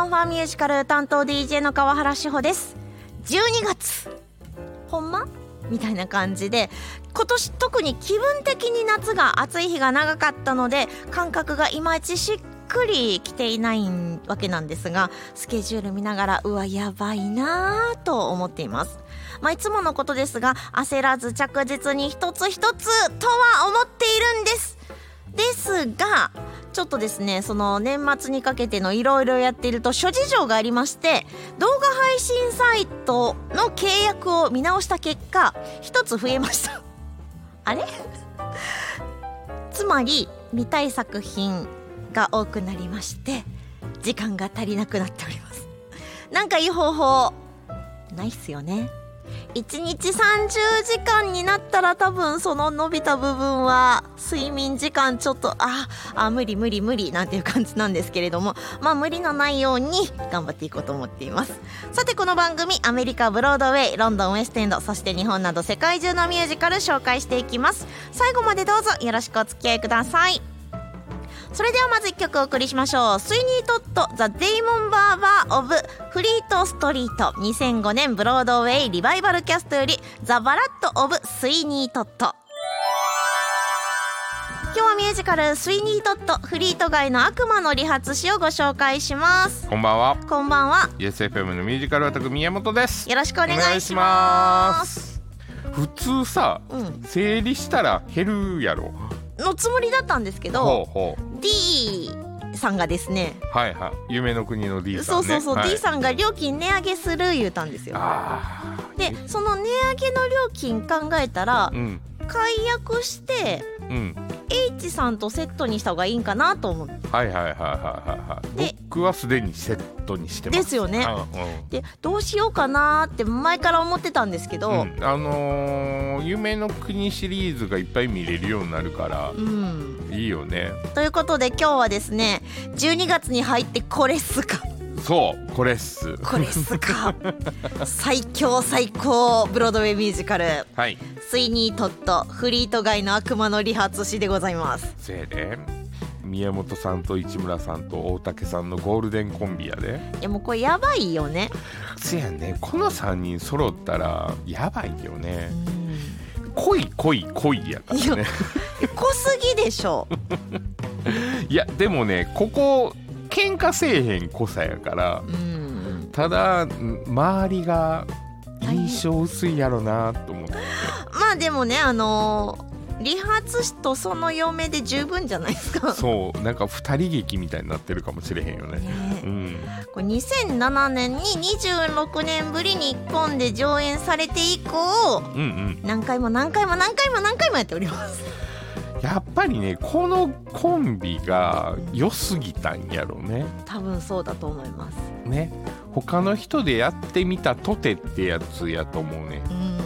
ァンファンミュージカル担当 DJ の川原志保です。12月。ほんま？みたいな感じで今年特に気分的に夏が暑い日が長かったので感覚がいまいちしっくりきていないわけなんですがスケジュール見ながらうわやばいなぁと思っています。まあいつものことですが焦らず着実に一つ一つとは思っているんです。ですがちょっとですねその年末にかけてのいろいろやっていると諸事情がありまして動画配信サイトの契約を見直した結果一つ増えました。あれ？つまり見たい作品が多くなりまして時間が足りなくなっております。なんかいい方法ないっすよね。1日30時間になったら多分その伸びた部分は睡眠時間ちょっとああ無理無理無理なんていう感じなんですけれども まあ無理のないように頑張っていこうと思っています。さてこの番組アメリカブロードウェイロンドンウェストエンドそして日本など世界中のミュージカル紹介していきます。最後までどうぞよろしくお付き合いください。それではまず1曲お送りしましょう。スイニートットザ・デイモン・バーバー・オブ・フリート・ストリート。2005年ブロードウェイリバイバルキャストよりザ・バラット・オブ・スイニートット。今日はミュージカル「スイニートットフリート街の悪魔の理髪師」をご紹介します。こんばんは。こんばんは。YesFM のミュージカルアタック宮本です。よろしくお願いします。普通さ、うん。整理したら減るやろのつもりだったんですけほどうほう。D さんがですねはいはい。夢の国の D さんね。そうそうそう、はい。D さんが料金値上げする言うたんですよ。あでその値上げの料金考えたらあうん。解約してうん。H さんとセットにした方がいいんかなと思って。はいはいはいはいはいはい。で僕はすでにセットにしてます。ですよね。うんでどうしようかなって前から思ってたんですけど、うんうんあのー夢の国シリーズがいっぱい見れるようになるからうん。いいよね。ということで今日はですね12月に入ってこれっすか？そうこれっす。これっすか。最強最高ブロードウェイミュージカル。はい「スイニートットフリート街の悪魔の理髪師」でございます。せやで宮本さんと市村さんと大竹さんのゴールデンコンビやで。いやもうこれやばいよね。せやね。この3人揃ったらやばいようねん。恋恋恋やからね。濃すぎでしょ。いやでもねここ喧嘩せえへん濃さやからうん。ただん周りが印象薄いやろなと思って。まあでもねあのー理髪師とその嫁で十分じゃないですか。そう。なんか二人劇みたいになってるかもしれへんよね。ね。うん。これ2007年に26年ぶりに日本で上演されて以降うんうん。何回も何回も何回も何回もやっております。やっぱりねこのコンビが良すぎたんやろね。多分そうだと思います。ね。他の人でやってみたとてってやつやと思うね。う。うん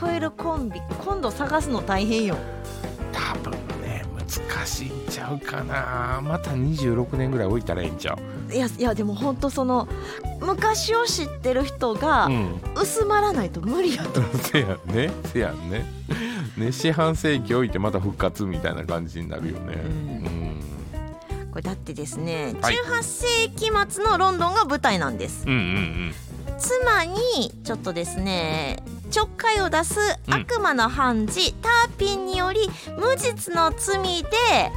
超えるコンビ今度探すの大変よ。多分ね難しいんちゃうかな。また26年ぐらい置いたらええんちゃう。いやいやでも本当その昔を知ってる人がうん。薄まらないと無理やと。せやね。せやね。ね四半世紀置いてまた復活みたいな感じになるよね。うん。これだってですね、はい。18世紀末のロンドンが舞台なんです。うんうんうん。妻にちょっとですねちょっかいを出すうん。悪魔の判事、ターピンにより無実の罪で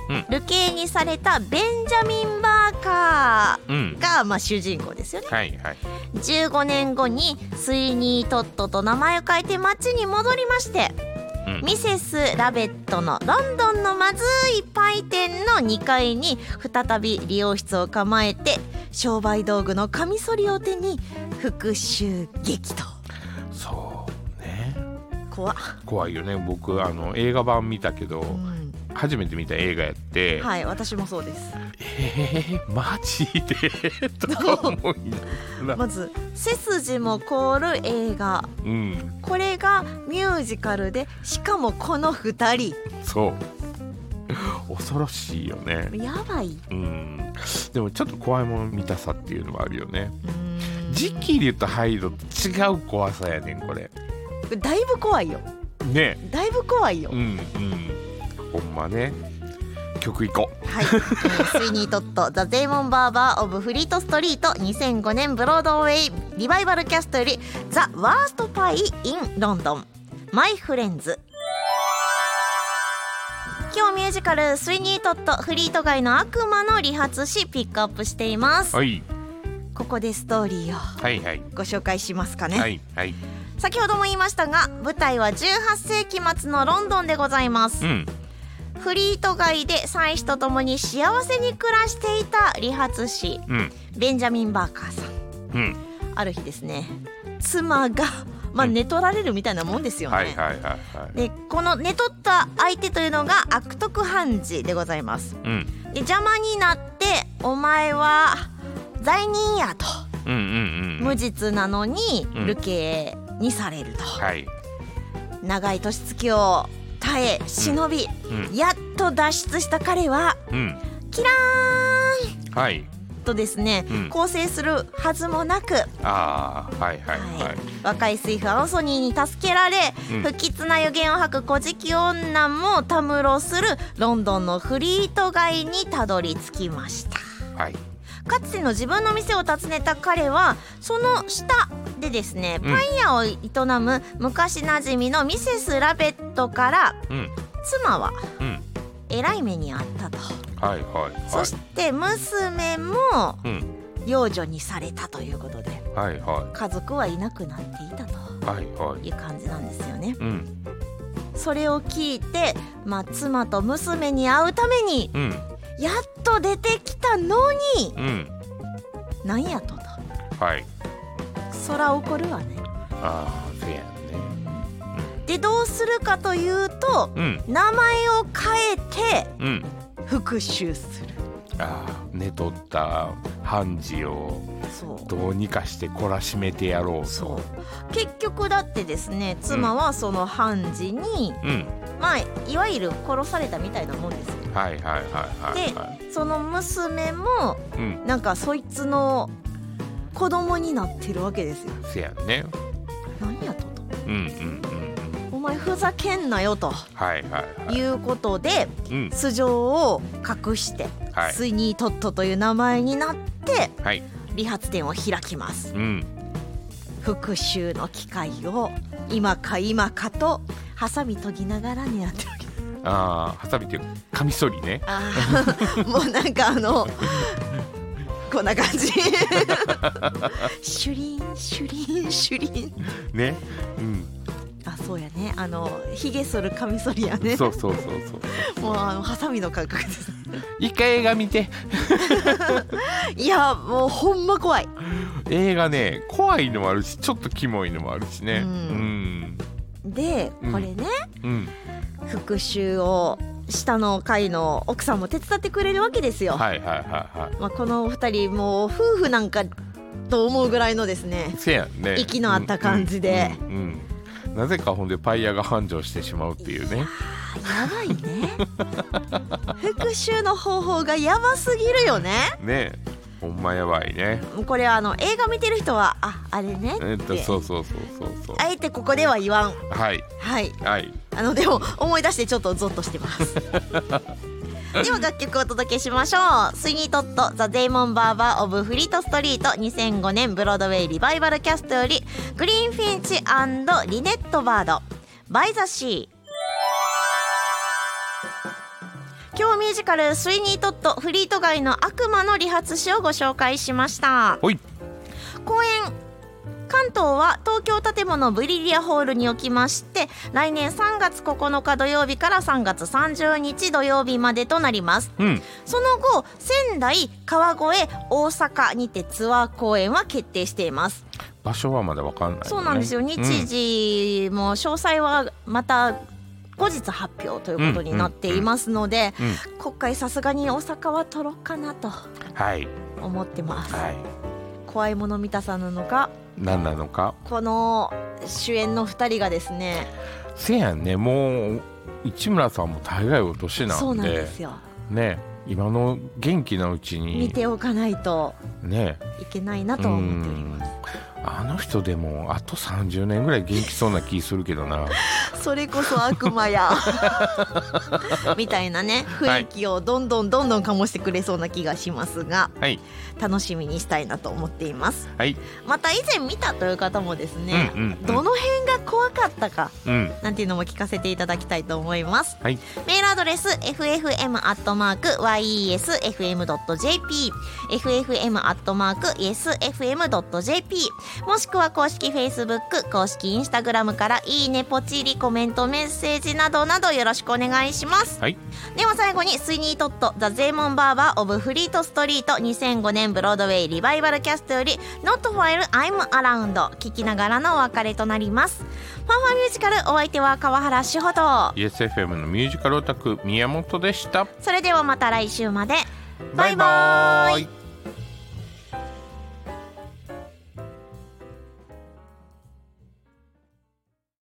うん。流刑にされたベンジャミン・バーカうんうん。ーが、まあ、主人公ですよね。はいはい。15年後にスイニー・トットと名前を変えて町に戻りましてうん。ミセス・ラベットのロンドンのまずいパイ店の2階に再び理容室を構えて商売道具のカミソリを手に復讐激闘そうね怖。っ、怖いよね。僕あの映画版見たけどうん。初めて見た映画やって、はい私もそうです。えー、マジで？とか思いなまず背筋も凍る映画。うん。これがミュージカルでしかもこの2人。そう。恐ろしいよね。やばい。うん。でもちょっと怖いもの見たさっていうのはあるよね。うん。ジキリュとハイドと違う怖さやねんこれだいぶ怖いよ。ね。だいぶ怖いよ。うんうん。ほんまね。曲いこはい、えースイニートット「ザ・デーモン・バーバー・オブ・フリート・ストリート」2005年ブロードウェイリバイバルキャストより「ザ・ワースト・パイ・イン・ロンドン」「マイ・フレンズ」今日ミュージカル「スイニートットフリート街の悪魔」の理髪師ピックアップしています、はい。ここでストーリーをはいはい。ご紹介しますかね、はいはい先ほども言いましたが舞台は18世紀末のロンドンでございます。うん。フリート街で妻子と共に幸せに暮らしていた理髪師うん。ベンジャミン・バーカーさん。うん。ある日ですね妻がまあうん。寝取られるみたいなもんですよね、でこの寝取った相手というのが悪徳判事でございます。うん。で邪魔になってお前は罪人やと。無実なのにうん。流刑にされると、はい。長い年月を耐え忍び、うん。やっと脱出した彼はうん。キラはい。ーンとですね、うん。更生するはずもなく、ああはいはいははい。い若い水夫アンソニーに助けられ、うん。不吉な予言を吐く小敷女もたむろするロンドンのフリート街にたどり着きました。はいかつての自分の店を訪ねた彼はその下でですねうん。パン屋を営む昔なじみのミセス・ラベットからうん。妻はうん。えらい目にあったと、はいはいはい。そして娘もうん。養女にされたということではいは家族はいなくなっていたといはいはい。いう感じなんですよね。うん。それを聞いて、まあ、妻と娘に会うためにうんやっと出てきたのに。うん。なんやととはい。そら怒るわね。ああせやん。ねでどうするかというとうん。名前を変えてうん。復讐する。ああ寝取った判事をどうにかして懲らしめてやろうそとう。結局だってですね妻はその判事に、うん。まあいわゆる殺されたみたいなもんですよはいはいはいはいはい。その娘もうん。なんかそいつの子供になってるわけですよ。せやんね。何やととう？んうんうんうん。お前ふざけんなよと。はいはいはい。いうことでうん。素性を隠して、はい。スイニートットという名前になってはい。理髪店を開きます。うん。復讐の機会を今か今かとハサミ研ぎながら狙ってる。わけああハサミっていうカミソリね。あーもうなんかあのこんな感じ。シュリンシュリンシュリン。ね？うん。あそうやね。あのひげ剃るカミソリやね。そうそうそうそう。もうあのハサミの感覚です。一回映画見て。いやもうほんま怖い。映画ね怖いのもあるしちょっとキモいのもあるしね。ううん。うん。これね、うん復讐を下の階の奥さんも手伝ってくれるわけですよ、はいはいはいはまあ、このお二人もう夫婦なんかと思うぐらいのですねいせやんね。息の合った感じで。うんうんうんうん。なぜかほんでパイヤが繁盛してしまうっていうね。やばいね。復讐の方法がやばすぎるよね。ね。ほんまやばいね。これはあの映画見てる人はああれねえっとそうそうそうそうそう。あえてここでは言わん。はい。はい。はいあのでも思い出してちょっとゾッとしてます。では楽曲をお届けしましょう。スイニートットザ・デイモン・バーバー・オブ・フリート・ストリート。2005年ブロードウェイリバイバルキャストよりGreen Finch Linnet Bird。By the Sea。今日ミュージカル「スウィーニー・トッドフリート街の悪魔の理髪師」をご紹介しました。公演関東は東京建物 Brillia HALL におきまして来年3月9日土曜日から3月30日土曜日までとなります。うん。その後仙台川越大阪にてツアー公演は決定しています。場所はまだわかんない、ね、そうなんですよ。日時も詳細はまた後日発表ということになっていますので、今回さすがに大阪は取ろうかなとはい。思ってます、はい怖いもの見たさなのか？何なのか？この主演の2人がですね。せやんねもう市村さんも大概お年なんで。そうなんですよ。ね今の元気なうちに。見ておかないとね。いけないなとは思っておりますあの人でもあと30年ぐらい元気そうな気するけどな。それこそ悪魔や。みたいなね。雰囲気をどんどんどんどん醸してくれそうな気がしますがはい。楽しみにしたいなと思っています。はい。また以前見たという方もですね、うんうんうん。どの辺が怖かったかうん。なんていうのも聞かせていただきたいと思います。はい。メールアドレス ffm.yesfm.jp ffm.yesfm.jp もしくは公式 Facebook 公式 Instagram からいいねポチリコメントメッセージなどなどよろしくお願いします。はい。では最後にスイニートットザ・ゼーモン・バーバー・オブ・フリート・ストリート2005年ブロードウェイリバイバルキャストより Not While I'm Around 聞きながらのお別れとなります。ファンファンミュージカルお相手は川原志穂と。YesFM のミュージカルオタク宮本でした。それではまた来週まで。バイバーイ